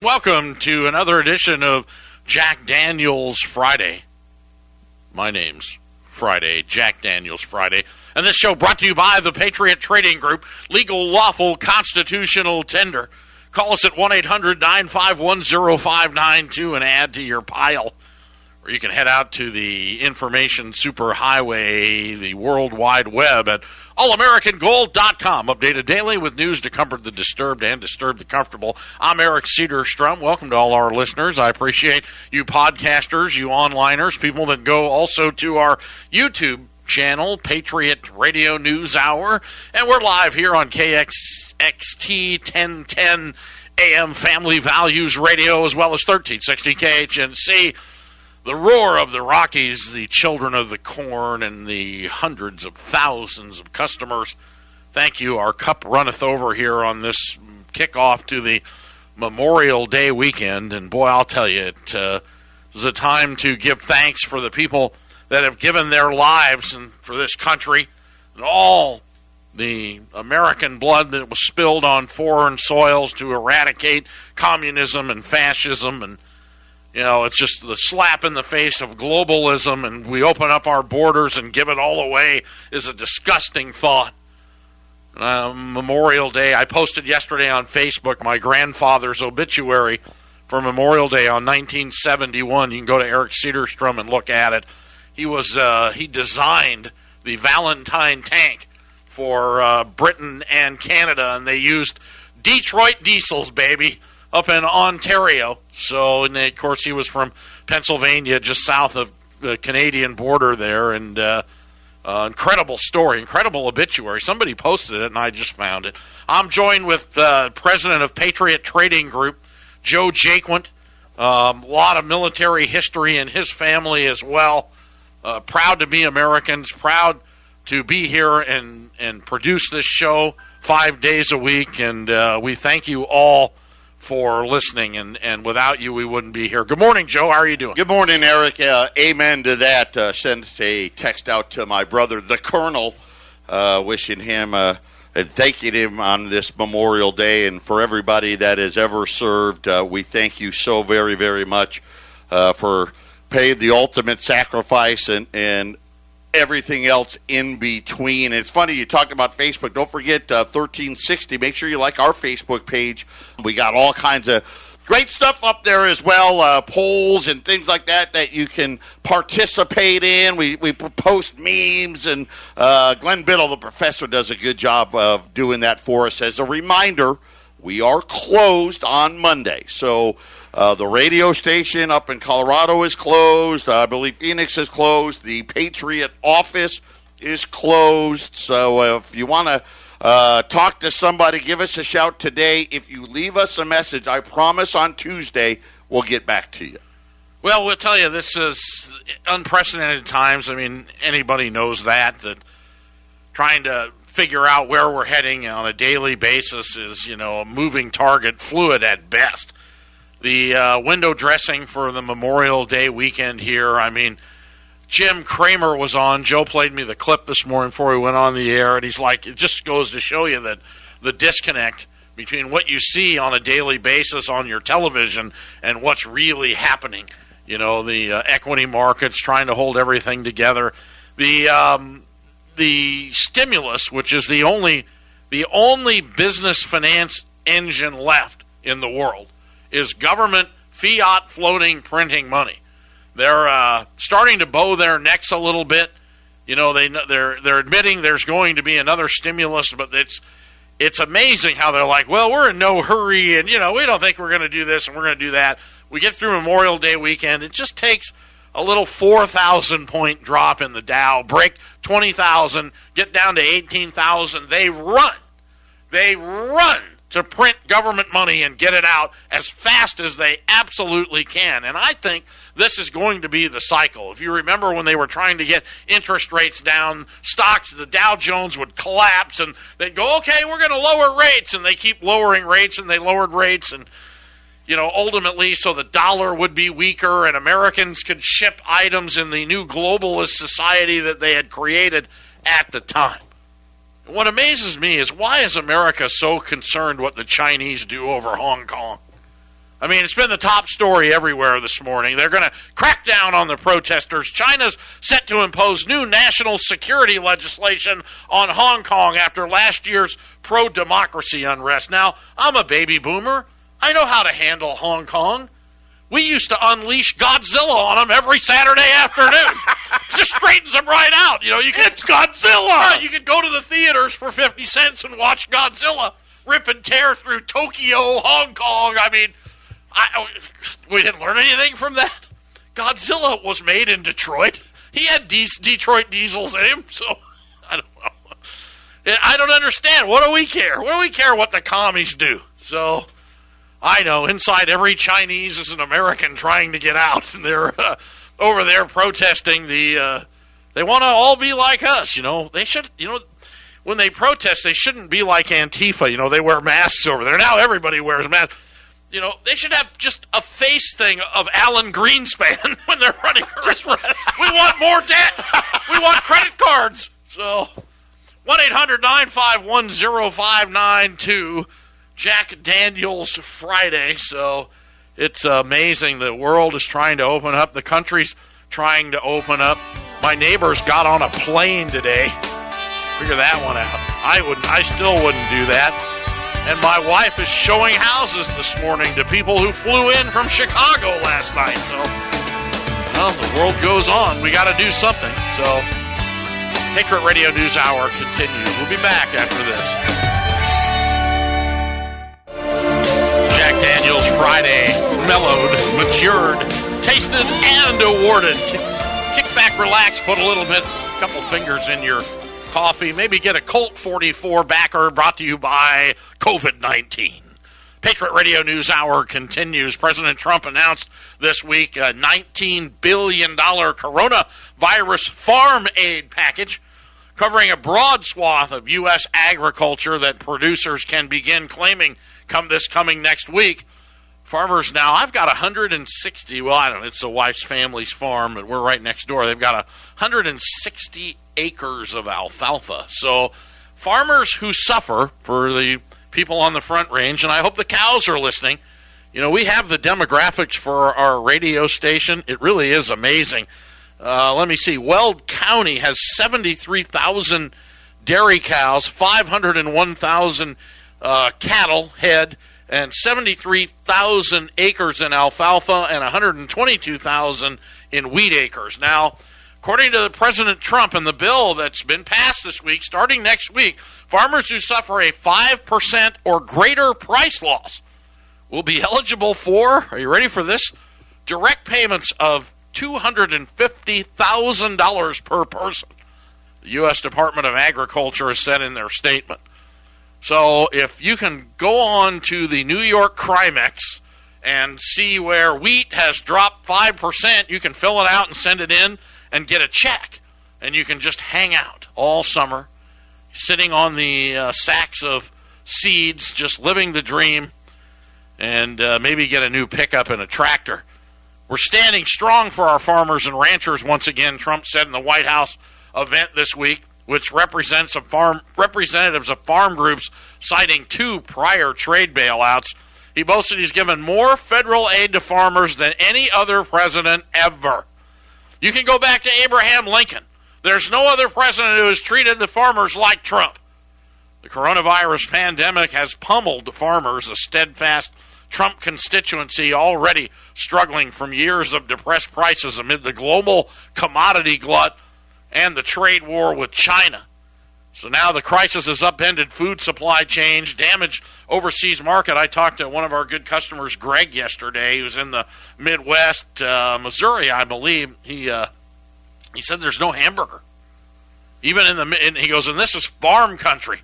Welcome to another edition of Jack Daniels Friday. My name's Friday, Jack Daniels Friday. And this show brought to you by the Patriot Trading Group, legal, lawful, constitutional tender. Call us at 1 800 951 0592 and add to your pile. Or you can head out to the information superhighway, the World Wide Web at allamericangold.com. Updated daily with news to comfort the disturbed and disturb the comfortable. I'm Eric Cedarstrom. Welcome to all our listeners. I appreciate you podcasters, you onliners, people that go also to our YouTube channel, Patriot Radio News Hour. And we're live here on KXXT 1010 AM Family Values Radio as well as 1360 KHNC the roar of the Rockies, the children of the corn, and the hundreds of thousands of customers. Thank you. Our cup runneth over here on this kickoff to the Memorial Day weekend. And boy, I'll tell you, it uh, is a time to give thanks for the people that have given their lives and for this country and all the American blood that was spilled on foreign soils to eradicate communism and fascism and you know, it's just the slap in the face of globalism, and we open up our borders and give it all away is a disgusting thought. Uh, Memorial Day, I posted yesterday on Facebook my grandfather's obituary for Memorial Day on 1971. You can go to Eric Cedarstrom and look at it. He was uh, he designed the Valentine tank for uh, Britain and Canada, and they used Detroit diesels, baby up in Ontario. So, and of course, he was from Pennsylvania, just south of the Canadian border there, and uh, uh, incredible story, incredible obituary. Somebody posted it, and I just found it. I'm joined with uh, president of Patriot Trading Group, Joe Jaquint. Um, a lot of military history in his family as well. Uh, proud to be Americans, proud to be here and, and produce this show five days a week, and uh, we thank you all for listening, and, and without you, we wouldn't be here. Good morning, Joe. How are you doing? Good morning, Eric. Uh, amen to that. Uh, sent a text out to my brother, the Colonel, uh, wishing him uh, and thanking him on this Memorial Day, and for everybody that has ever served. Uh, we thank you so very, very much uh, for paying the ultimate sacrifice and, and everything else in between. And it's funny you talked about Facebook. Don't forget uh, 1360. Make sure you like our Facebook page. We got all kinds of great stuff up there as well, uh, polls and things like that that you can participate in. We we post memes, and uh, Glenn Biddle, the professor, does a good job of doing that for us. As a reminder, we are closed on Monday, so uh, the radio station up in Colorado is closed. I believe Phoenix is closed. The Patriot office is closed. So uh, if you want to uh, talk to somebody, give us a shout today. If you leave us a message, I promise on Tuesday we'll get back to you. Well, we'll tell you this is unprecedented times. I mean, anybody knows that that trying to figure out where we're heading on a daily basis is, you know, a moving target, fluid at best the uh, window dressing for the Memorial Day weekend here. I mean, Jim Cramer was on. Joe played me the clip this morning before we went on the air, and he's like, it just goes to show you that the disconnect between what you see on a daily basis on your television and what's really happening. You know, the uh, equity markets trying to hold everything together. The um, the stimulus, which is the only the only business finance engine left in the world is government fiat floating printing money. They're uh, starting to bow their necks a little bit. You know, they they're they're admitting there's going to be another stimulus, but it's it's amazing how they're like, well, we're in no hurry, and you know, we don't think we're going to do this and we're going to do that. We get through Memorial Day weekend. It just takes a little 4,000 point drop in the Dow, break 20,000, get down to 18,000. They run. They run to print government money and get it out as fast as they absolutely can. And I think this is going to be the cycle. If you remember when they were trying to get interest rates down, stocks, the Dow Jones would collapse and they'd go, okay, we're going to lower rates. And they keep lowering rates and they lowered rates. And, you know, ultimately, so the dollar would be weaker and Americans could ship items in the new globalist society that they had created at the time. What amazes me is why is America so concerned what the Chinese do over Hong Kong? I mean, it's been the top story everywhere this morning. They're going to crack down on the protesters. China's set to impose new national security legislation on Hong Kong after last year's pro democracy unrest. Now, I'm a baby boomer. I know how to handle Hong Kong. We used to unleash Godzilla on them every Saturday afternoon. Just straightens them right out. You know, you could It's Godzilla. Right, you could go to the theaters for 50 cents and watch Godzilla rip and tear through Tokyo, Hong Kong. I mean, I, oh, we didn't learn anything from that. Godzilla was made in Detroit. He had De- Detroit diesels in him, so I don't know. I don't understand. What do we care? What do we care what the commies do? So I know inside every Chinese is an American trying to get out, and they're uh, over there protesting the. Uh, they want to all be like us, you know. They should, you know, when they protest, they shouldn't be like Antifa. You know, they wear masks over there. Now everybody wears masks. You know, they should have just a face thing of Alan Greenspan when they're running. we want more debt. We want credit cards. So, 1 800 951 0592. Jack Daniels Friday. So, it's amazing. The world is trying to open up. The country's trying to open up. My neighbors got on a plane today. Figure that one out. I wouldn't. I still wouldn't do that. And my wife is showing houses this morning to people who flew in from Chicago last night. So, well, the world goes on. We got to do something. So, Patriot Radio News Hour continues. We'll be back after this. Friday, mellowed, matured, tasted, and awarded. Kick back, relax, put a little bit, a couple fingers in your coffee, maybe get a Colt 44 backer brought to you by COVID 19. Patriot Radio News Hour continues. President Trump announced this week a $19 billion coronavirus farm aid package covering a broad swath of U.S. agriculture that producers can begin claiming come this coming next week. Farmers now, I've got 160, well, I don't know, it's the wife's family's farm, but we're right next door. They've got 160 acres of alfalfa. So farmers who suffer for the people on the front range, and I hope the cows are listening. You know, we have the demographics for our radio station. It really is amazing. Uh, let me see. Weld County has 73,000 dairy cows, 501,000 uh, cattle head, and 73,000 acres in alfalfa and 122,000 in wheat acres. Now, according to President Trump and the bill that's been passed this week, starting next week, farmers who suffer a 5% or greater price loss will be eligible for, are you ready for this? Direct payments of $250,000 per person. The U.S. Department of Agriculture has said in their statement. So if you can go on to the New York Crimex and see where wheat has dropped 5%, you can fill it out and send it in and get a check. And you can just hang out all summer, sitting on the uh, sacks of seeds, just living the dream, and uh, maybe get a new pickup and a tractor. We're standing strong for our farmers and ranchers once again, Trump said in the White House event this week which represents farm representatives of farm groups citing two prior trade bailouts. He boasted he's given more federal aid to farmers than any other president ever. You can go back to Abraham Lincoln. There's no other president who has treated the farmers like Trump. The coronavirus pandemic has pummeled farmers, a steadfast Trump constituency already struggling from years of depressed prices amid the global commodity glut and the trade war with China. So now the crisis has upended food supply chains, damaged overseas market. I talked to one of our good customers, Greg, yesterday, who's in the Midwest, uh, Missouri, I believe. He uh, he said there's no hamburger, even in the. And he goes, and this is farm country.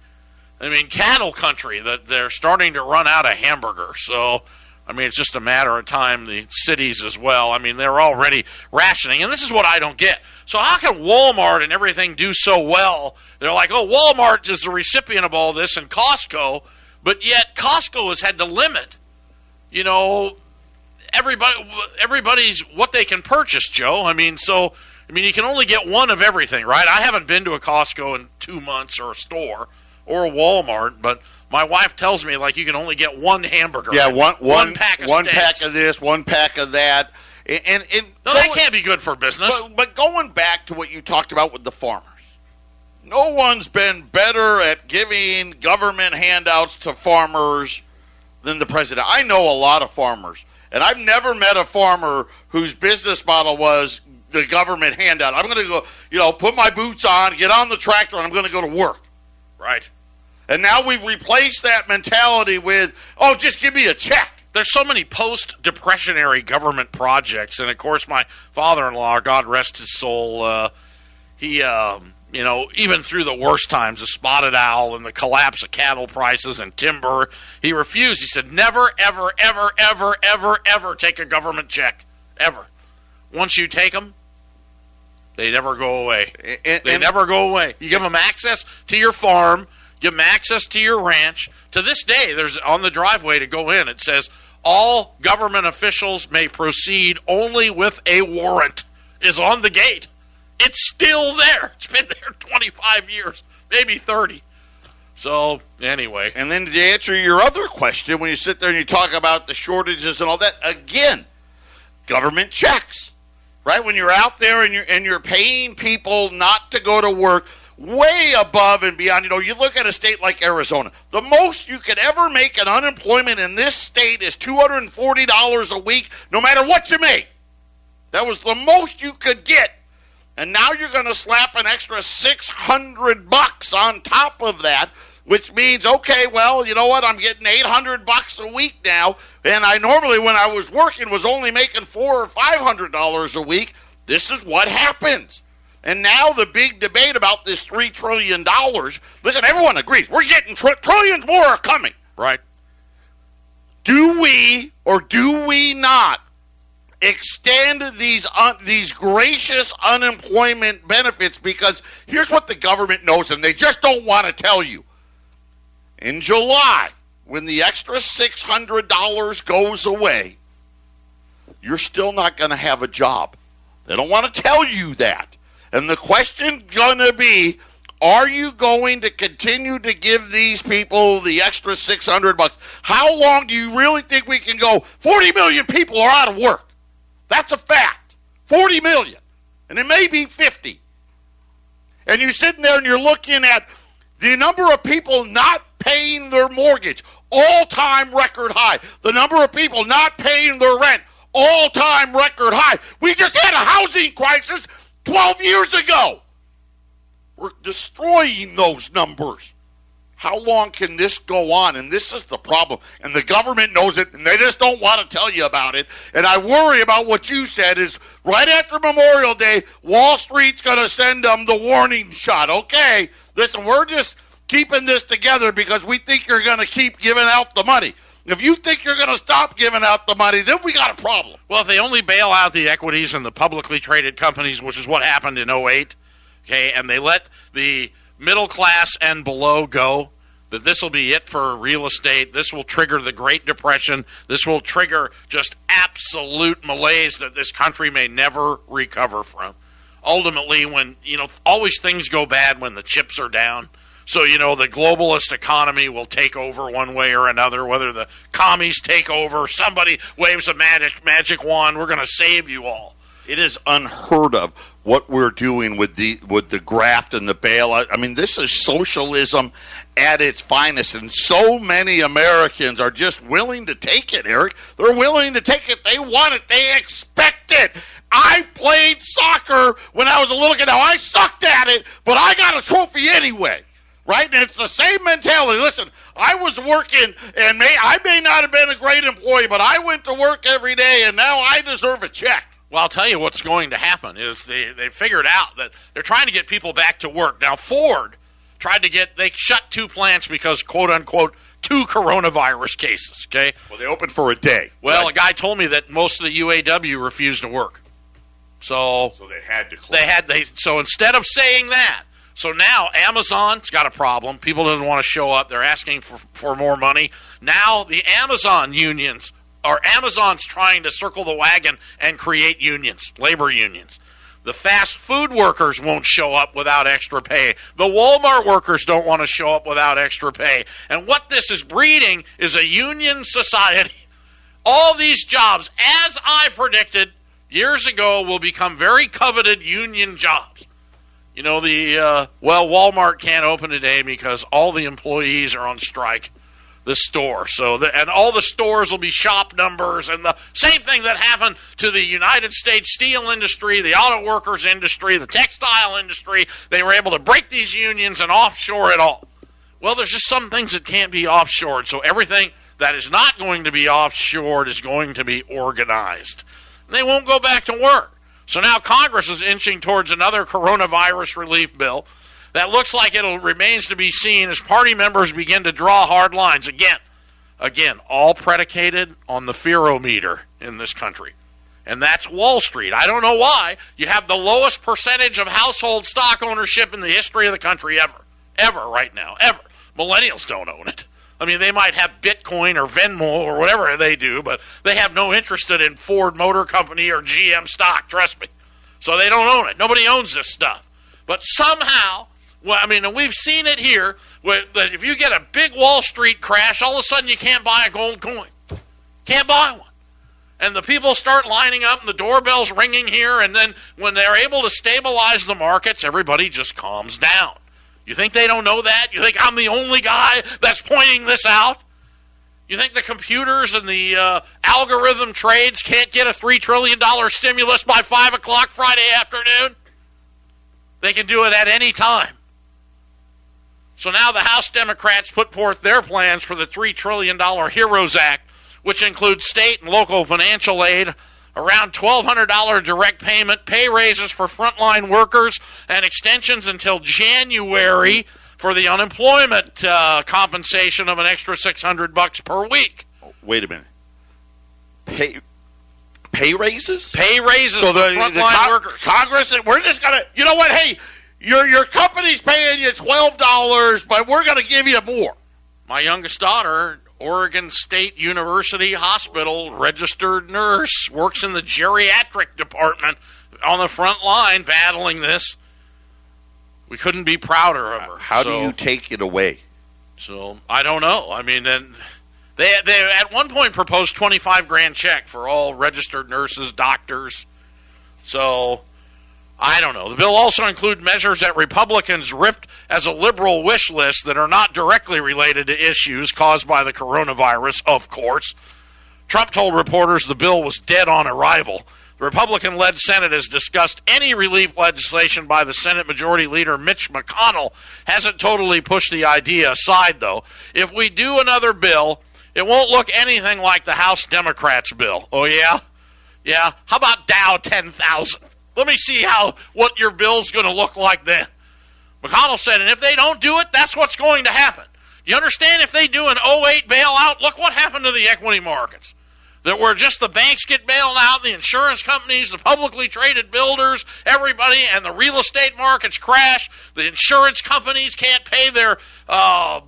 I mean, cattle country. That they're starting to run out of hamburger. So I mean, it's just a matter of time. The cities as well. I mean, they're already rationing, and this is what I don't get. So how can Walmart and everything do so well? They're like, oh, Walmart is the recipient of all this, and Costco, but yet Costco has had to limit, you know, everybody, everybody's what they can purchase. Joe, I mean, so I mean, you can only get one of everything, right? I haven't been to a Costco in two months or a store or a Walmart, but my wife tells me like you can only get one hamburger. Yeah, one, one, one pack of one steaks. pack of this, one pack of that, and and, No, that going- can't be good for business. But, but going back to what you talked about with the farmers, no one's been better at giving government handouts to farmers than the president. I know a lot of farmers, and I've never met a farmer whose business model was the government handout. I'm going to go, you know, put my boots on, get on the tractor, and I'm going to go to work. right. And now we've replaced that mentality with, oh, just give me a check. There's so many post-depressionary government projects, and of course, my father-in-law, God rest his soul, uh, he, um, you know, even through the worst times, the spotted owl and the collapse of cattle prices and timber, he refused. He said, "Never, ever, ever, ever, ever, ever take a government check, ever. Once you take them, they never go away. And- They and- never go away. You give them access to your farm, give them access to your ranch. To this day, there's on the driveway to go in. It says all government officials may proceed only with a warrant. Is on the gate. It's still there. It's been there 25 years, maybe 30. So anyway, And then to answer your other question, when you sit there and you talk about the shortages and all that, again, government checks, right? When you're out there and you're and you're paying people not to go to work, way above and beyond. You know, you look at a state like Arizona, the most you could ever make in unemployment in this state is two hundred and forty dollars a week, no matter what you make. That was the most you could get. And now you're going to slap an extra 600 bucks on top of that, which means okay, well, you know what? I'm getting 800 bucks a week now, and I normally when I was working was only making 4 or 500 dollars a week. This is what happens. And now the big debate about this 3 trillion dollars. Listen, everyone agrees. We're getting tr- trillions more are coming. right? Do we or do we not extend these un- these gracious unemployment benefits because here's what the government knows and they just don't want to tell you. In July, when the extra $600 goes away, you're still not going to have a job. They don't want to tell you that. And the question going to be are you going to continue to give these people the extra 600 bucks? How long do you really think we can go 40 million people are out of work? That's a fact. 40 million. And it may be 50. And you're sitting there and you're looking at the number of people not paying their mortgage, all time record high. The number of people not paying their rent, all time record high. We just had a housing crisis 12 years ago. We're destroying those numbers. How long can this go on? And this is the problem. And the government knows it, and they just don't want to tell you about it. And I worry about what you said is right after Memorial Day, Wall Street's going to send them the warning shot. Okay, listen, we're just keeping this together because we think you're going to keep giving out the money. If you think you're going to stop giving out the money, then we got a problem. Well, if they only bail out the equities and the publicly traded companies, which is what happened in 08, okay, and they let the middle class and below go, that this will be it for real estate. This will trigger the Great Depression. This will trigger just absolute malaise that this country may never recover from. Ultimately, when, you know, always things go bad when the chips are down. So, you know, the globalist economy will take over one way or another, whether the commies take over, somebody waves a magic, magic wand, we're going to save you all. It is unheard of what we're doing with the with the graft and the bailout. I mean, this is socialism at its finest, and so many Americans are just willing to take it. Eric, they're willing to take it. They want it. They expect it. I played soccer when I was a little kid. Now I sucked at it, but I got a trophy anyway. Right? And it's the same mentality. Listen, I was working and may I may not have been a great employee, but I went to work every day and now I deserve a check. Well, I'll tell you what's going to happen is they, they figured out that they're trying to get people back to work. Now, Ford tried to get, they shut two plants because, quote unquote, two coronavirus cases, okay? Well, they opened for a day. Well, Right. a guy told me that most of the UAW refused to work. So so they had to close. they had they so instead of saying that, so now Amazon's got a problem. People don't want to show up. They're asking for for more money. Now the Amazon unions or Amazon's trying to circle the wagon and create unions, labor unions. The fast food workers won't show up without extra pay. The Walmart workers don't want to show up without extra pay. And what this is breeding is a union society. All these jobs, as I predicted years ago, will become very coveted union jobs. You know, the, uh, well, Walmart can't open today because all the employees are on strike the store. So, the, and all the stores will be shop numbers, and the same thing that happened to the United States steel industry, the auto workers industry, the textile industry. They were able to break these unions and offshore it all. Well, there's just some things that can't be offshored. So everything that is not going to be offshored is going to be organized. They won't go back to work. So now Congress is inching towards another coronavirus relief bill that looks like it remains to be seen as party members begin to draw hard lines. Again, again, all predicated on the fearometer in this country. And that's Wall Street. I don't know why. You have the lowest percentage of household stock ownership in the history of the country ever. Ever, right now. Ever. Millennials don't own it. I mean, they might have Bitcoin or Venmo or whatever they do, but they have no interest in Ford Motor Company or GM stock, trust me. So they don't own it. Nobody owns this stuff. But somehow, well, I mean, and we've seen it here that if you get a big Wall Street crash, all of a sudden you can't buy a gold coin. Can't buy one. And the people start lining up and the doorbell's ringing here, and then when they're able to stabilize the markets, everybody just calms down. You think they don't know that? You think I'm the only guy that's pointing this out? You think the computers and the uh, algorithm trades can't get a $3 trillion stimulus by 5 o'clock Friday afternoon? They can do it at any time. So now the House Democrats put forth their plans for the $3 trillion HEROES Act, which includes state and local financial aid, around $1,200 direct payment, pay raises for frontline workers, and extensions until January for the unemployment uh, compensation of an extra 600 bucks per week. Wait a minute. Pay pay raises? Pay raises so the, for frontline the con- workers. Congress, we're just gonna. You know what? Hey, your your company's paying you twelve dollars, but we're going to give you more. My youngest daughter, Oregon State University Hospital registered nurse, works in the geriatric department on the front line battling this. We couldn't be prouder of her. How So- do you take it away? So I don't know. I mean, and they they at one point proposed twenty five grand check for all registered nurses, doctors. So I don't know. The bill also includes measures that Republicans ripped as a liberal wish list that are not directly related to issues caused by the coronavirus. Of course, Trump told reporters the bill was dead on arrival. The Republican led Senate has discussed any relief legislation by the Senate Majority Leader Mitch McConnell. Hasn't totally pushed the idea aside, though. If we do another bill, it won't look anything like the House Democrats' bill. Oh, yeah? Yeah? How about Dow 10,000? Let me see how what your bill's going to look like then. McConnell said, and if they don't do it, that's what's going to happen. You understand? If they do an 08 bailout, look what happened to the equity markets that where just the banks get bailed out, the insurance companies, the publicly traded builders, everybody, and the real estate markets crash. The insurance companies can't pay their uh,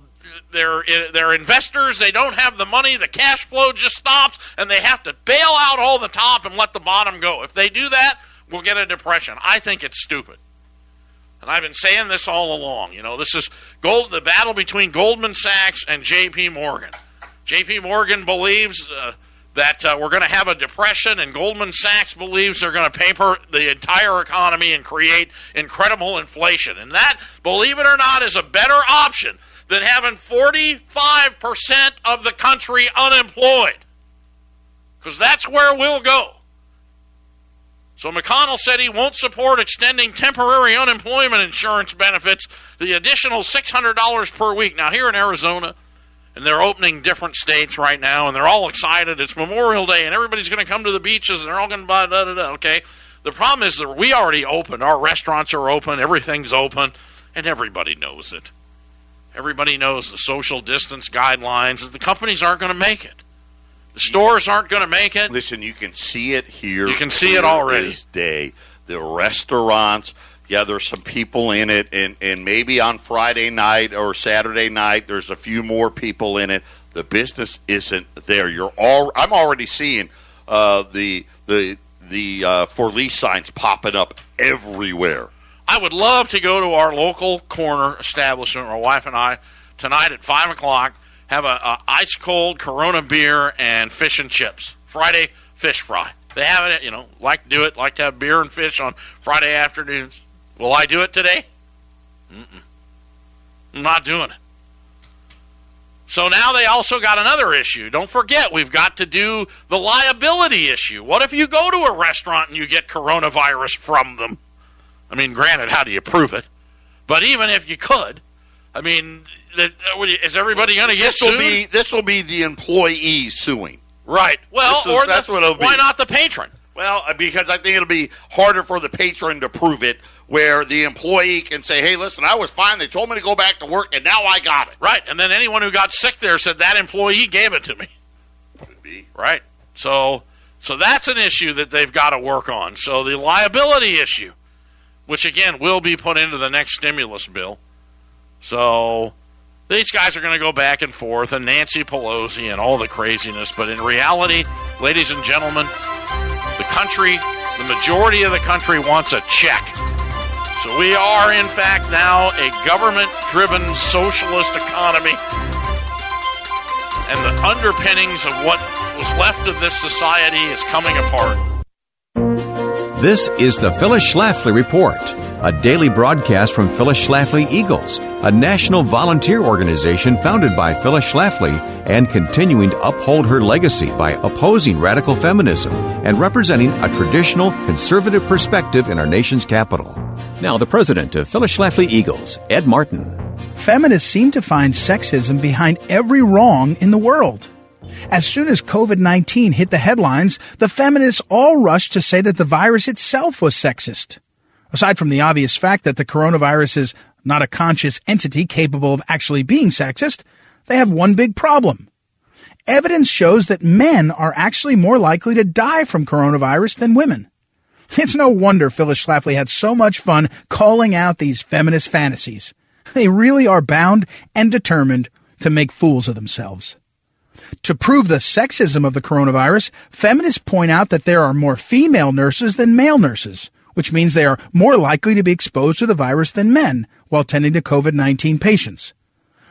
their their investors. They don't have the money. The cash flow just stops, and they have to bail out all the top and let the bottom go. If they do that, we'll get a depression. I think it's stupid. And I've been saying this all along. You know, this is gold, the battle between Goldman Sachs and J.P. Morgan. J.P. Morgan believes uh, that uh, we're going to have a depression, and Goldman Sachs believes they're going to paper the entire economy and create incredible inflation. And that, believe it or not, is a better option than having 45% of the country unemployed. Because that's where we'll go. So McConnell said he won't support extending temporary unemployment insurance benefits, the additional $600 per week. Now, here in Arizona, and they're opening different states right now, and they're all excited. It's Memorial Day, and everybody's going to come to the beaches, and they're all going to buy da da da. Okay, the problem is that we already opened. Our restaurants are open. Everything's open, and everybody knows it. Everybody knows the social distance guidelines. That the companies aren't going to make it. Stores aren't going to make it. Listen, you can see it here. You can see it already. day. The restaurants, yeah, there's some people in it, and, and maybe on Friday night or Saturday night, there's a few more people in it. The business isn't there. You're all. I'm already seeing uh, the the the uh, for lease signs popping up everywhere. I would love to go to our local corner establishment, my wife and I, tonight at five o'clock. Have a, a ice cold Corona beer and fish and chips. Friday fish fry. They have it, you know, like to do it, like to have beer and fish on Friday afternoons. Will I do it today? Mm-mm. I'm not doing it. So now they also got another issue. Don't forget, we've got to do the liability issue. What if you go to a restaurant and you get coronavirus from them? I mean, granted, how do you prove it? But even if you could, I mean, is everybody going to get this sued? Will be, this will be the employee suing. Right. Well, is, or that's the, what it'll be. why not the patron? Well, uh, because I think it'll be harder for the patron to prove it, where the employee can say, "Hey, listen, I was fine. They told me to go back to work, and now I got it." Right. And then anyone who got sick there said that employee gave it to me. Could be. Right. So, so that's an issue that they've got to work on. So the liability issue, which again will be put into the next stimulus bill. So these guys are going to go back and forth, and Nancy Pelosi and all the craziness. But in reality, ladies and gentlemen, the country, the majority of the country wants a check. So we are, in fact, now a government driven socialist economy. And the underpinnings of what was left of this society is coming apart. This is the Phyllis Schlafly Report a daily broadcast from Phyllis Schlafly Eagles, a national volunteer organization founded by Phyllis Schlafly and continuing to uphold her legacy by opposing radical feminism and representing a traditional conservative perspective in our nation's capital. Now, the president of Phyllis Schlafly Eagles, Ed Martin. Feminists seem to find sexism behind every wrong in the world. As soon as COVID 19 hit the headlines, the feminists all rushed to say that the virus itself was sexist. Aside from the obvious fact that the coronavirus is not a conscious entity capable of actually being sexist, they have one big problem. Evidence shows that men are actually more likely to die from coronavirus than women. It's no wonder Phyllis Schlafly had so much fun calling out these feminist fantasies. They really are bound and determined to make fools of themselves. To prove the sexism of the coronavirus, feminists point out that there are more female nurses than male nurses, which means they are more likely to be exposed to the virus than men while tending to COVID-19 patients.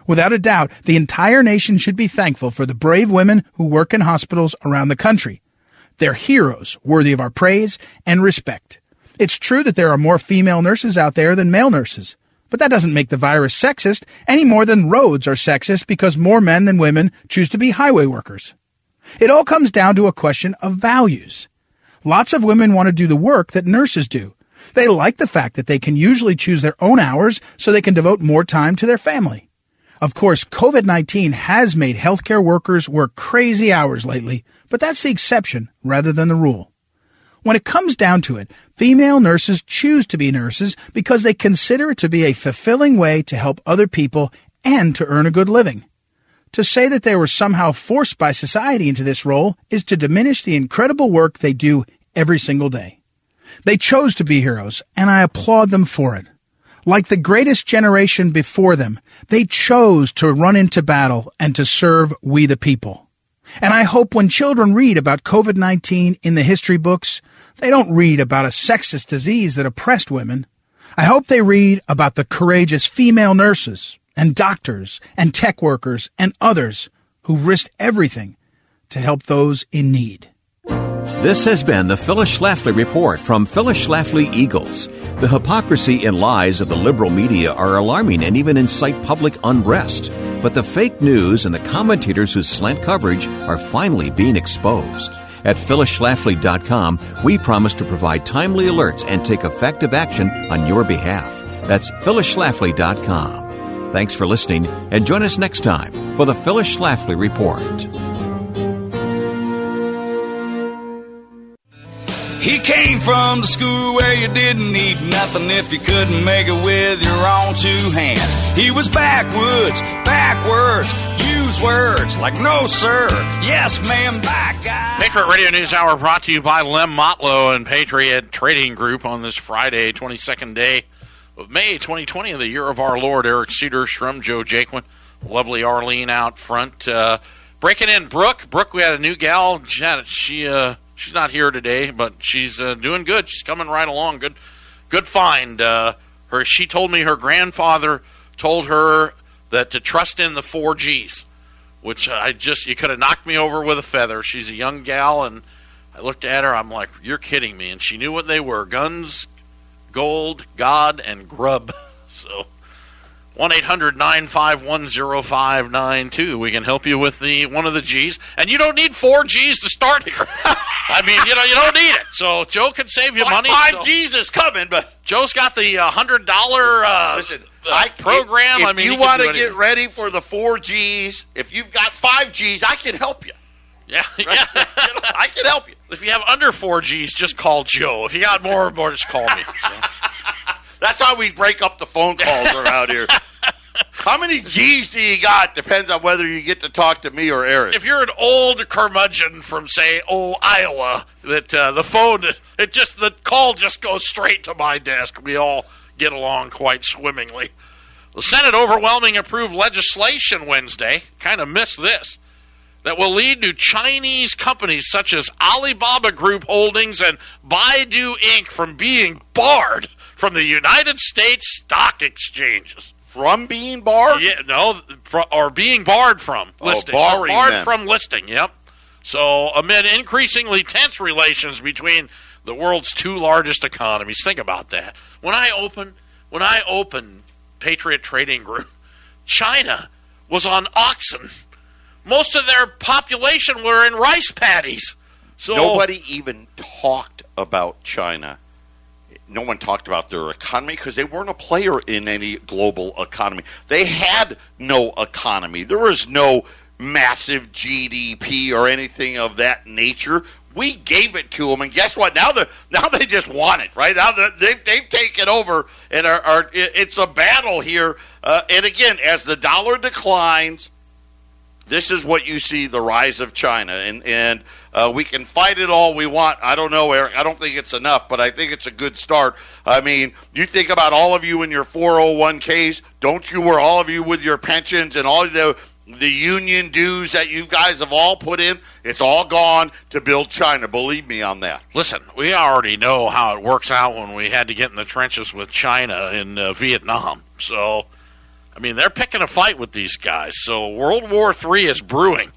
Without a doubt, the entire nation should be thankful for the brave women who work in hospitals around the country. They're heroes worthy of our praise and respect. It's true that there are more female nurses out there than male nurses, but that doesn't make the virus sexist any more than roads are sexist because more men than women choose to be highway workers. It all comes down to a question of values. Lots of women want to do the work that nurses do. They like the fact that they can usually choose their own hours so they can devote more time to their family. Of course, COVID-19 has made healthcare workers work crazy hours lately, but that's the exception rather than the rule. When it comes down to it, female nurses choose to be nurses because they consider it to be a fulfilling way to help other people and to earn a good living. To say that they were somehow forced by society into this role is to diminish the incredible work they do every single day. They chose to be heroes, and I applaud them for it. Like the greatest generation before them, they chose to run into battle and to serve we the people. And I hope when children read about COVID-19 in the history books, they don't read about a sexist disease that oppressed women. I hope they read about the courageous female nurses and doctors and tech workers and others who risked everything to help those in need. This has been the Phyllis Schlafly Report from Phyllis Schlafly Eagles. The hypocrisy and lies of the liberal media are alarming and even incite public unrest. But the fake news and the commentators who slant coverage are finally being exposed. At phyllisschlafly.com, we promise to provide timely alerts and take effective action on your behalf. That's phyllisschlafly.com. Thanks for listening and join us next time for the Phyllis Schlafly Report. He came from the school where you didn't need nothing if you couldn't make it with your own two hands. He was backwoods, backwards, use words like no sir, yes ma'am, back guy. Patriot Radio News Hour brought to you by Lem Motlow and Patriot Trading Group on this Friday, 22nd day of May 2020 of the year of our Lord. Eric Cedarstrom Joe Jaquin, lovely Arlene out front. Uh, breaking in Brooke. Brooke, we had a new gal. Janet, she uh, she's not here today, but she's uh, doing good. She's coming right along. Good, good find. Uh, her she told me her grandfather told her that to trust in the four G's, which I just you could have knocked me over with a feather. She's a young gal, and I looked at her. I'm like, you're kidding me, and she knew what they were: guns, gold, God, and grub. So. 1 800 951 0592. We can help you with the one of the G's. And you don't need four G's to start here. I mean, you know, you don't need it. So Joe can save you Like money. Five so G's is coming, but Joe's got the uh, $100 uh, listen, uh, I program. If I mean, you want to get ready for the four G's, if you've got five G's, I can help you. Yeah, Right? yeah. I can help you. if you have under four G's, just call Joe. If you got more, more just call me. So. That's how we break up the phone calls around here. How many G's do you got? Depends on whether you get to talk to me or Eric. if you're an old curmudgeon from say oh Iowa that uh, the phone it just the call just goes straight to my desk we all get along quite swimmingly the Senate overwhelming approved legislation Wednesday kind of missed this that will lead to Chinese companies such as Alibaba Group Holdings and Baidu Inc. from being barred from the United States stock exchanges. From being barred? Yeah, no, or being barred from Oh, listing. barred them. from listing. Yep. So amid increasingly tense relations between the world's two largest economies, think about that. When I open, when I opened Patriot Trading Group, China was on oxen. Most of their population were in rice paddies. So Nobody even talked about China. No one talked about their economy because they weren't a player in any global economy. They had no economy. There was no massive GDP or anything of that nature. We gave it to them, and guess what? Now they now they just want it, right? Now they've they've taken over, and are, are it's a battle here. Uh, and again, as the dollar declines, this is what you see the rise of China, and and uh, we can fight it all we want. I don't know, Eric. I don't think it's enough, but I think it's a good start. I mean, you think about all of you in your 401ks, don't you? Where all of you with your pensions and all the the union dues that you guys have all put in, it's all gone to build China. Believe me on that. Listen, we already know how it works out when we had to get in the trenches with China in uh, Vietnam. So, I mean, they're picking a fight with these guys. So, World War III is brewing,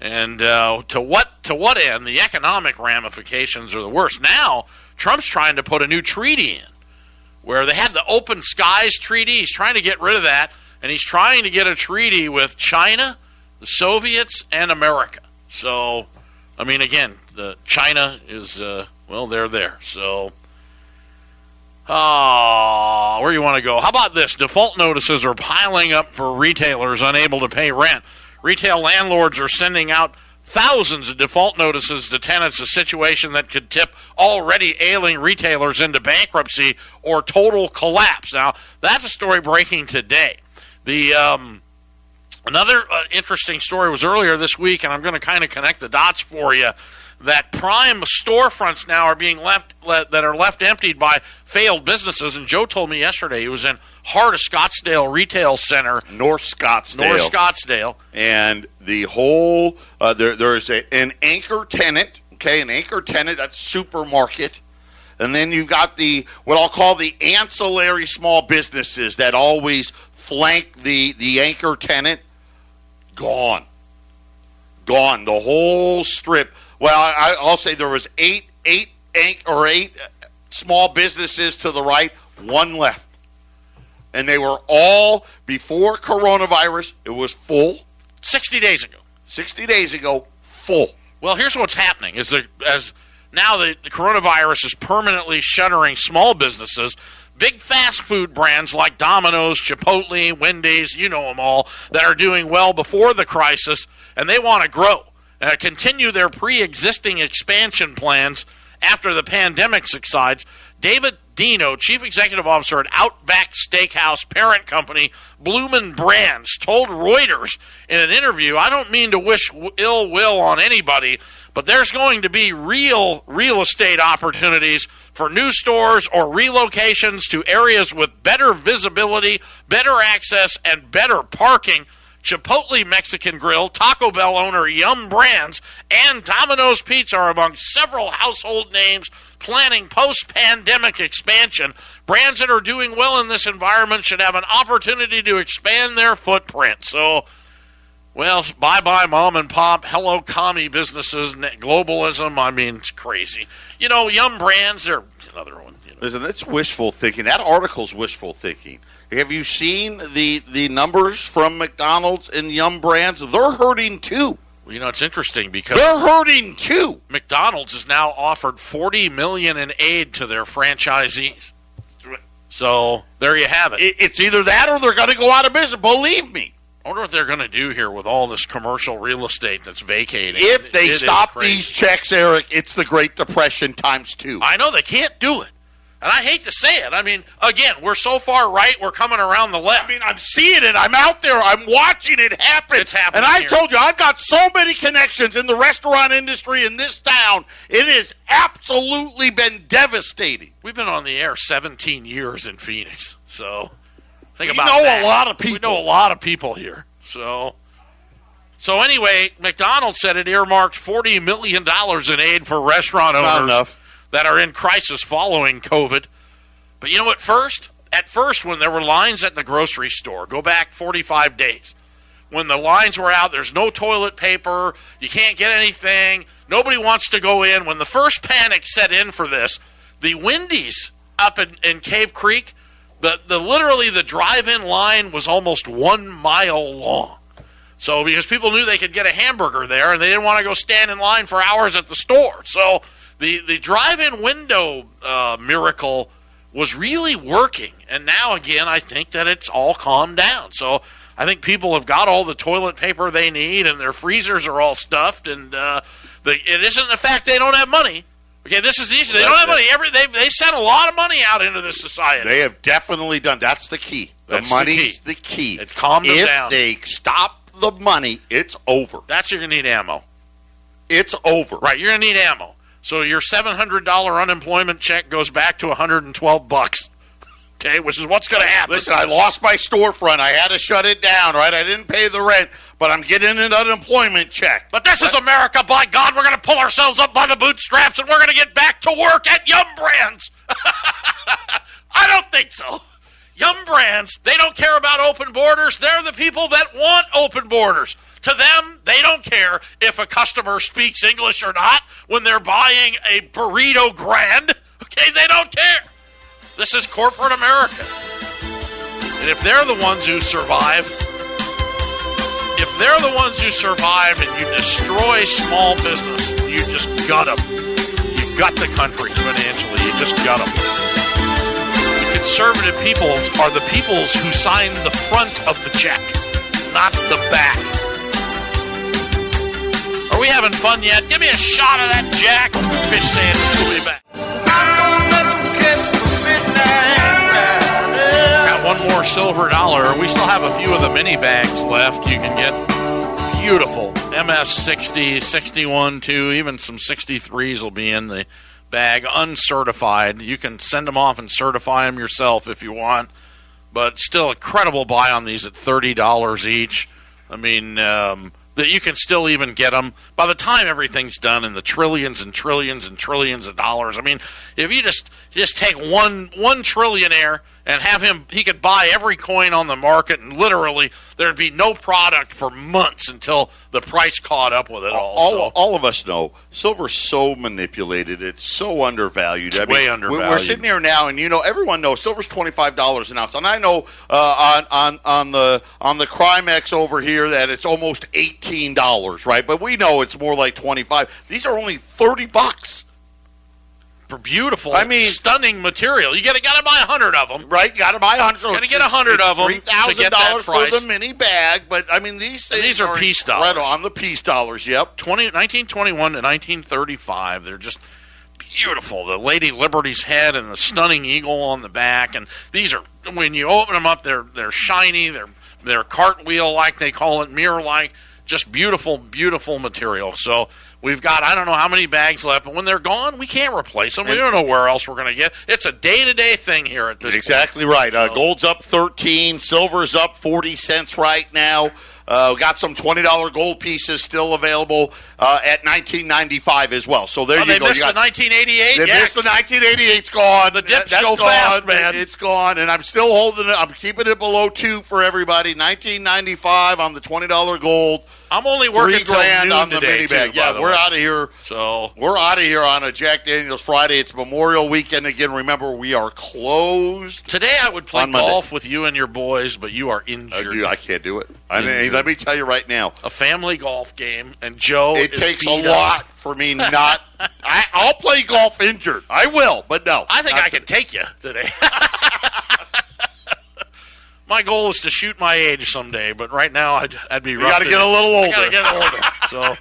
and uh, to what to what end? The economic ramifications are the worst. Now, Trump's trying to put a new treaty in where they had the Open Skies Treaty. He's trying to get rid of that, and he's trying to get a treaty with China, the Soviets, and America. So, I mean, again, the China is uh, well, they're there. So, ah, where you want to go? How about this? Default notices are piling up for retailers unable to pay rent. Retail landlords are sending out thousands of default notices to tenants, a situation that could tip already ailing retailers into bankruptcy or total collapse. Now, that's a story breaking today. The um, Another uh, interesting story was earlier this week, and I'm going to kind of connect the dots for you. That prime storefronts now are being left that are left emptied by failed businesses. And Joe told me yesterday he was in heart of Scottsdale Retail Center, North Scottsdale. North Scottsdale. and the whole uh, there there's a, an anchor tenant okay an anchor tenant that's supermarket and then you've got the what I'll call the ancillary small businesses that always flank the the anchor tenant gone gone the whole strip well I, I'll say there was eight eight or eight small businesses to the right one left and they were all before coronavirus it was full 60 days ago. 60 days ago, full. Well, here's what's happening: is that as now the, the coronavirus is permanently shuttering small businesses. Big fast food brands like Domino's, Chipotle, Wendy's, you know them all, that are doing well before the crisis, and they want to grow, uh, continue their pre-existing expansion plans after the pandemic subsides. David Deno, Chief Executive Officer at Outback Steakhouse parent company Bloomin' Brands, told Reuters in an interview, I don't mean to wish ill will on anybody, but there's going to be real real estate opportunities for new stores or relocations to areas with better visibility, better access, and better parking. Chipotle Mexican Grill, Taco Bell owner Yum Brands, and Domino's Pizza are among several household names planning post pandemic expansion. Brands that are doing well in this environment should have an opportunity to expand their footprint. So, well, bye bye, mom and pop. Hello, commie businesses, globalism. I mean, it's crazy. You know, Yum Brands, they're another one. You know. Listen, that's wishful thinking. That article's wishful thinking. Have you seen the, the numbers from McDonald's and Yum Brands? They're hurting too. Well, you know, it's interesting because they're hurting too. McDonald's has now offered 40 million in aid to their franchisees. So there you have it. It's either that or they're going to go out of business. Believe me. I wonder what they're going to do here with all this commercial real estate that's vacating. If they it stop these checks, Eric, it's the Great Depression times two. I know they can't do it. And I hate to say it. I mean, again, we're so far right, we're coming around the left. I mean, I'm seeing it. I'm out there. I'm watching it happen. It's happening. And I here. told you, I've got so many connections in the restaurant industry in this town. It has absolutely been devastating. We've been on the air 17 years in Phoenix. So think about it. we about know that. a lot of people. We know a lot of people here. So. So anyway, McDonald's said it earmarked forty million dollars in aid for restaurant owners enough that are in crisis following COVID. But you know what? First, at first, when there were lines at the grocery store, go back 45 days, when the lines were out, there's no toilet paper, you can't get anything, nobody wants to go in. When the first panic set in for this, the Wendy's up in, in Cave Creek, the, the literally the drive-in line was almost one mile long. So because people knew they could get a hamburger there, and they didn't want to go stand in line for hours at the store, so the the drive-in window uh, miracle was really working, and now again, I think that it's all calmed down. So I think people have got all the toilet paper they need, and their freezers are all stuffed, and uh, the, it isn't the fact they don't have money. Okay, this is the issue. They don't have money. Every they they sent a lot of money out into this society. They have definitely done. That's the key. The That's money's the key. the key. It calmed them if down. they stop the money, it's over. That's you're gonna need ammo. It's over. Right, you're gonna need ammo. So your seven hundred dollar unemployment check goes back to one hundred and twelve bucks. Okay, which is what's going to happen. Listen, I lost my storefront. I had to shut it down. Right, I didn't pay the rent, but I'm getting an unemployment check. But this is America. By God, we're going to pull ourselves up by the bootstraps, and we're going to get back to work at Yum Brands. I don't think so. Yum Brands, they don't care about open borders. They're the people that want open borders. To them, they don't care if a customer speaks English or not when they're buying a burrito grand. Okay, they don't care. This is corporate America. And if they're the ones who survive, if they're the ones who survive and you destroy small business, you just gut them. You gut the country financially. You just gut them. The conservative peoples are the peoples who sign the front of the check, not the back. We having fun yet? Give me a shot of that Jack fish. We'll be back. Got one more silver dollar. We still have a few of the mini bags left. You can get beautiful MS 60, 61, 2, even some 63s will be in the bag, uncertified. You can send them off and certify them yourself if you want, but still a credible buy on these at $30 each. I mean, um, that you can still even get them by the time everything's done in the trillions and trillions and trillions of dollars. I mean, if you just just take one one trillionaire and have him, he could buy every coin on the market, and literally there'd be no product for months until the price caught up with it all. All, so. all of us know silver's so manipulated; it's so undervalued. It's I mean, way undervalued. We're sitting here now, and you know, everyone knows silver's twenty five dollars an ounce, and I know uh, on on on the on the Crimex over here that it's almost eighteen dollars, right? But we know it's more like twenty five. These are only thirty bucks. Beautiful, I mean- stunning material. You got to got to buy a hundred of them. Right, got to buy a hundred. Gotta get a 100 of them. Three thousand dollars for the mini bag, but I mean these things these are peace dollars. Right on the peace dollars. Yep. 20, 1921 to 1935. They're just beautiful. The Lady Liberty's head and the stunning eagle on the back, and these are when you open them up, they're they're shiny. They're they're cartwheel like they call it, mirror like. Just beautiful, beautiful material. So we've got I don't know how many bags left, but when they're gone, we can't replace them. We don't know where else we're going to get. It's a day to day thing here at this. Exactly right. Uh, gold's up 13, silver's up 40 cents right now. Uh, got some twenty dollar gold pieces still available uh, at nineteen ninety five as well. So there Oh, you they go. You missed got- the 1988. they yeah. missed the 1988. It's gone. The dips That's go gone. fast, man. It's gone, and I'm still holding it. I'm keeping it below two for everybody. 1995 on the twenty dollar gold. I'm only working till noon on the today, mini bag. too, Yeah, we're out of here. So We're out of here on a Jack Daniels Friday. It's Memorial Weekend again. Remember, we are closed. today I would play golf with you and your boys, but you are Uh, injured. dude, I can't do it. I mean, let me tell you right now, a family golf game, and Joe. it takes a beat up. lot for me not. I, I'll play golf injured. I will, but no. I think I could take you today. my goal is to shoot my age someday, but right now I'd, I'd be. You got to get a little I older. gotta get older. So,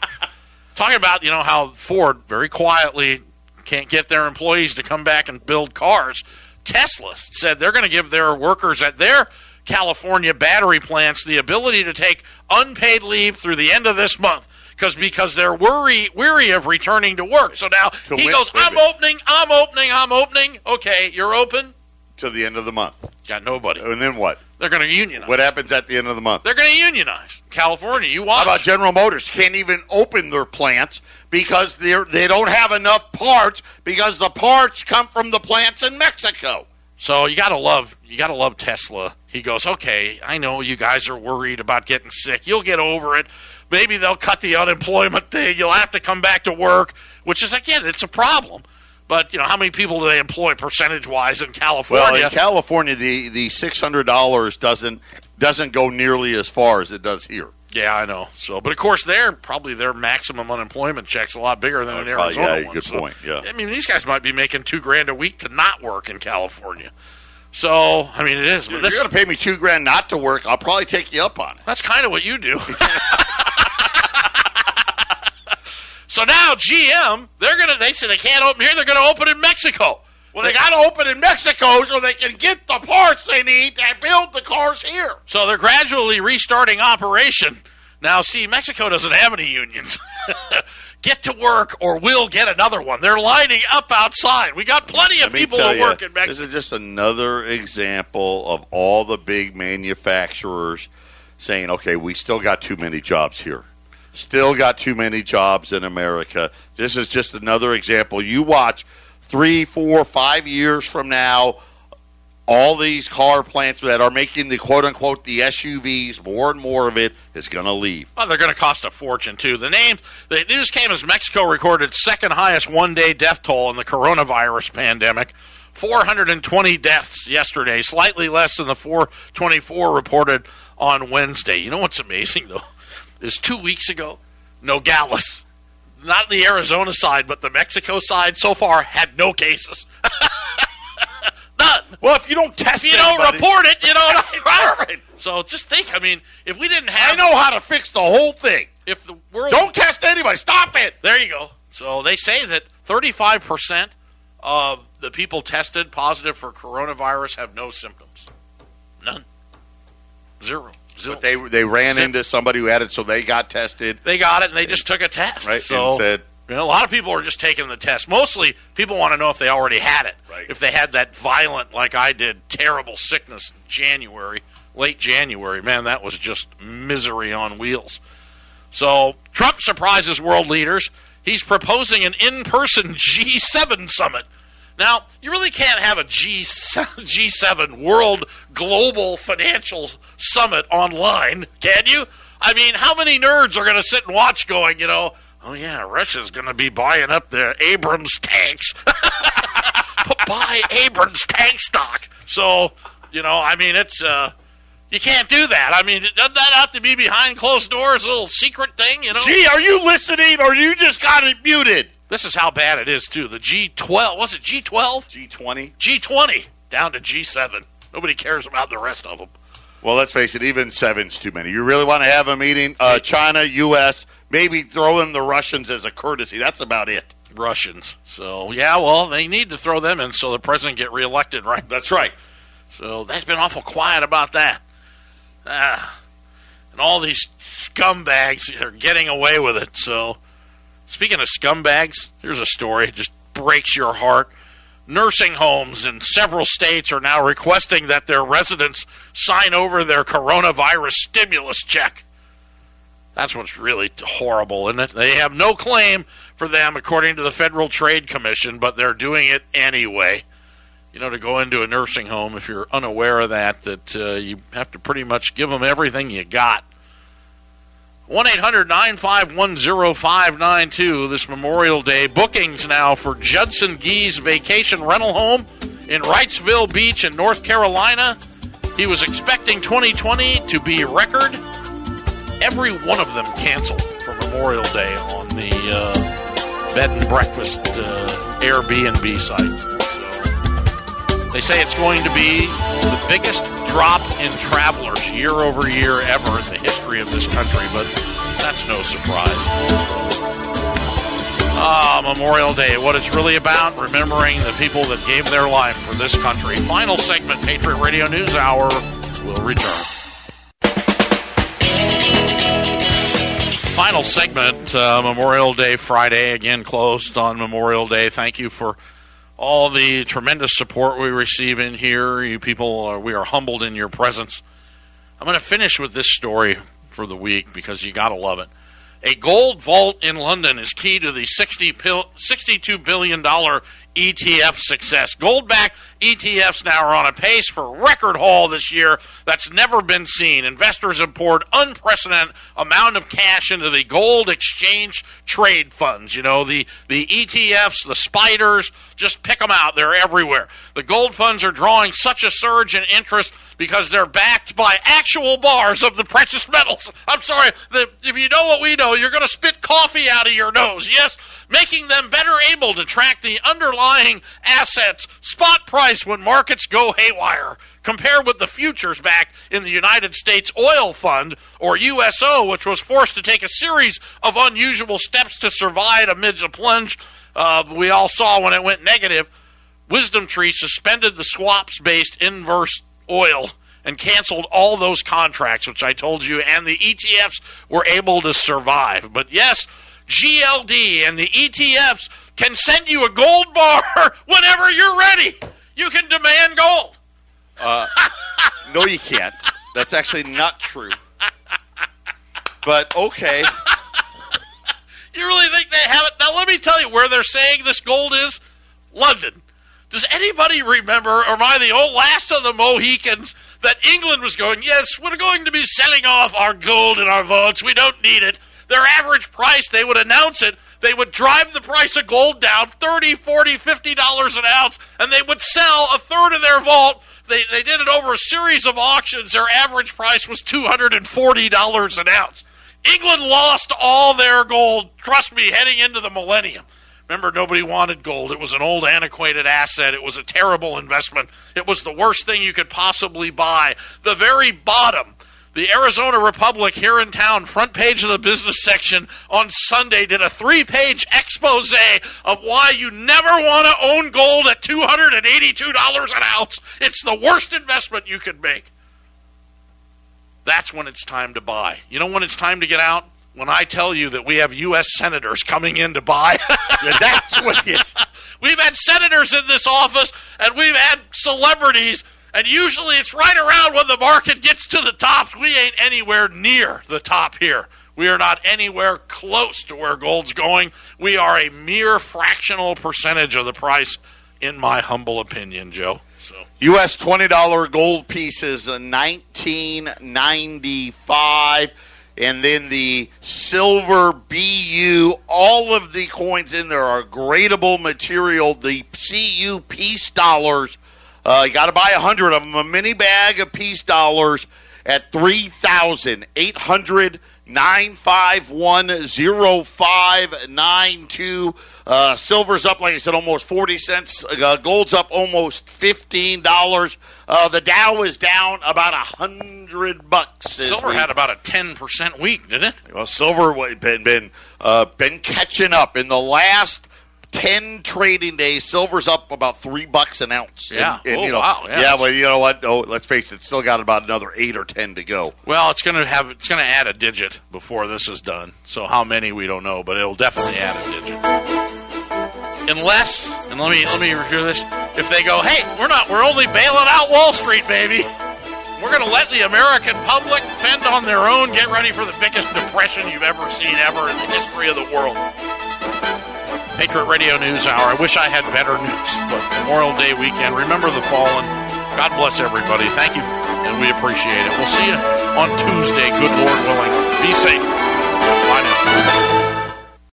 talking about you know how Ford very quietly can't get their employees to come back and build cars. Tesla said they're going to give their workers at their California battery plants the ability to take unpaid leave through the end of this month. Because because they're worry weary of returning to work. So now To he win- goes, a I'm opening, I'm opening, I'm opening. Okay, you're open. to the end of the month. Got nobody. And then what? They're going to unionize. What happens at the end of the month? They're going to unionize. California, you watch. How about General Motors? Can't even open their plants because they they don't have enough parts because the parts come from the plants in Mexico. So you gotta love you gotta love Tesla. He goes, okay, I know you guys are worried about getting sick. You'll get over it. Maybe they'll cut the unemployment thing. You'll have to come back to work, which is again, it's a problem. But you know, how many people do they employ percentage wise in California? Well, in California, the the six hundred dollars doesn't doesn't go nearly as far as it does here. yeah, I know. So, but of course, they're probably their maximum unemployment check's a lot bigger than Oh, probably, Arizona yeah, one. good So, point, yeah. I mean, these guys might be making two grand a week to not work in California. So, I mean, it is. But this, you're going to pay me two grand not to work, I'll probably take you up on it. That's kind of what you do. so now GM, they're gonna. They say they can't open here. They're gonna open in Mexico. Well, they got to open in Mexico so they can get the parts they need to build the cars here. So they're gradually restarting operation. Now, see, Mexico doesn't have any unions. get to work, or we'll get another one. They're lining up outside. We got plenty of people tell to you, work in This is just another example of all the big manufacturers saying, okay, we still got too many jobs here. Still got too many jobs in America. This is just another example. You watch three, four, five years from now, all these car plants that are making the quote unquote the SUVs, more and more of it is going to leave. Well, they're going to cost a fortune too. The name, the news came as Mexico recorded second highest one day death toll in the coronavirus pandemic. 420 deaths yesterday, slightly less than the 424 reported on Wednesday. You know what's amazing though? Is two weeks ago, Nogales, not the Arizona side, but the Mexico side, so far had no cases. None. Well, if you don't test If you don't report it, you know I? Right. So just think. I mean, if we didn't have, I know how to fix the whole thing. if the world Don't test anybody. Stop it. There you go. So they say that 35% of the people tested positive for coronavirus have no symptoms. None. Zero. But they they ran into somebody who had it, so they got tested. They got it and they just took a test. Right, So said- you know, a lot of people are just taking the test. Mostly people want to know if they already had it. Right. If they had that violent, like I did, terrible sickness in January, late January. Man, that was just misery on wheels. So Trump surprises world leaders. He's proposing an in-person G7 summit. Now, you really can't have a G G7 World Global Financial Summit online, can you? I mean, how many nerds are going to sit and watch going, you know, oh yeah, Russia's going to be buying up their Abrams tanks. Buy Abrams tank stock. So, you know, I mean, it's, uh, you can't do that. I mean, doesn't that have to be behind closed doors, a little secret thing, you know? Gee, are you listening, or you just got it muted? This is how bad it is, too. The G12, was it G12? G twenty. G20 down to G7. Nobody cares about the rest of them. Well, let's face it, even seven's too many. You really want to have a meeting? Uh, China, U.S., maybe throw in the Russians as a courtesy. That's about it. Russians. So, yeah, well, they need to throw them in so the president get reelected, right? That's right. So that's been awful quiet about that. Ah, and all these scumbags are getting away with it. So, speaking of scumbags, here's a story. It just breaks your heart. Nursing homes in several states are now requesting that their residents sign over their coronavirus stimulus check. That's what's really horrible, and they have no claim for them, according to the Federal Trade Commission, but they're doing it anyway. You know, to go into a nursing home, if you're unaware of that, that uh, you have to pretty much give them everything you got. 1 800 951 0592 this Memorial Day. Bookings now for Judson Gee's vacation rental home in Wrightsville Beach in North Carolina. He was expecting 2020 to be record every one of them canceled for Memorial Day on the uh, bed and breakfast uh, Airbnb site. So they say it's going to be the biggest drop in travelers year over year ever in the history of this country, but that's no surprise. Ah, Memorial Day, what it's really about, remembering the people that gave their life for this country. Final segment, Patriot Radio News Hour, will return. final segment, uh, Memorial Day Friday, again closed on Memorial Day. Thank you for all the tremendous support we receive in here. You people, are, we are humbled in your presence. I'm going to finish with this story for the week because you got to love it. A gold vault in London is key to the 60 pil- $62 billion ETF success. Gold backed ETFs now are on a pace for record haul this year that's never been seen. Investors have poured unprecedented amount of cash into the gold exchange trade funds. You know, the, the ETFs, the spiders, just pick them out. They're everywhere. The gold funds are drawing such a surge in interest because they're backed by actual bars of the precious metals. I'm sorry, the, if you know what we know, you're going to spit coffee out of your nose. Yes, making them better able to track the underlying assets spot price when markets go haywire. Compared with the futures back in the United States Oil Fund, or USO, which was forced to take a series of unusual steps to survive amidst a plunge uh, we all saw when it went negative. WisdomTree suspended the swaps based inverse oil and canceled all those contracts, which I told you, and the ETFs were able to survive. But yes, GLD and the ETFs can send you a gold bar whenever you're ready. You can demand gold. Uh, no, you can't. That's actually not true. But okay. You really think they have it? Now, let me tell you where they're saying this gold is London. Does anybody remember, or am I the old last of the Mohicans, that England was going, yes, we're going to be selling off our gold and our votes. We don't need it. Their average price, they would announce it. They would drive the price of gold down 30 40 $50 an ounce, and they would sell a third of their vault. They, they did it over a series of auctions. Their average price was $240 an ounce. England lost all their gold, trust me, heading into the millennium. Remember, nobody wanted gold. It was an old, antiquated asset. It was a terrible investment. It was the worst thing you could possibly buy. The very bottom, the Arizona Republic here in town, front page of the business section on Sunday, did a three page expose of why you never want to own gold at $282 an ounce. It's the worst investment you could make. That's when it's time to buy. You know when it's time to get out? When I tell you that we have U.S. senators coming in to buy. yeah, that's what it is. We've had senators in this office, and we've had celebrities, and usually it's right around when the market gets to the tops. We ain't anywhere near the top here. We are not anywhere close to where gold's going. We are a mere fractional percentage of the price, in my humble opinion, Joe. So. U.S. twenty dollar gold pieces, nineteen ninety five and then the silver BU. All of the coins in there are gradable material. The CU peace dollars, uh, you got to buy a hundred of them. A mini bag of peace dollars at three thousand eight hundred nine five one zero five nine two. Uh, silver's up, like I said, almost forty cents. Uh, gold's up almost fifteen dollars. Uh, the Dow is down about a hundred bucks. Silver had about a ten percent week, didn't it? Well, silver been been uh, been catching up in the last 10 trading days, silver's up about three bucks an ounce. Yeah. And, and, oh, you know, wow. Yeah, well, you know what? Oh, let's face it, still got about another eight or 10 to go. Well, it's going to have, it's going to add a digit before this is done. So how many, we don't know, but it'll definitely add a digit. Unless, and let me, let me review this. If they go, hey, we're not, we're only bailing out Wall Street, baby. We're going to let the American public fend on their own. Get ready for the biggest depression you've ever seen ever in the history of the world. Patriot Radio News Hour. I wish I had better news, but Memorial Day weekend. Remember the fallen. God bless everybody. Thank you, and we appreciate it. We'll see you on Tuesday, good Lord willing. Be safe. Bye now.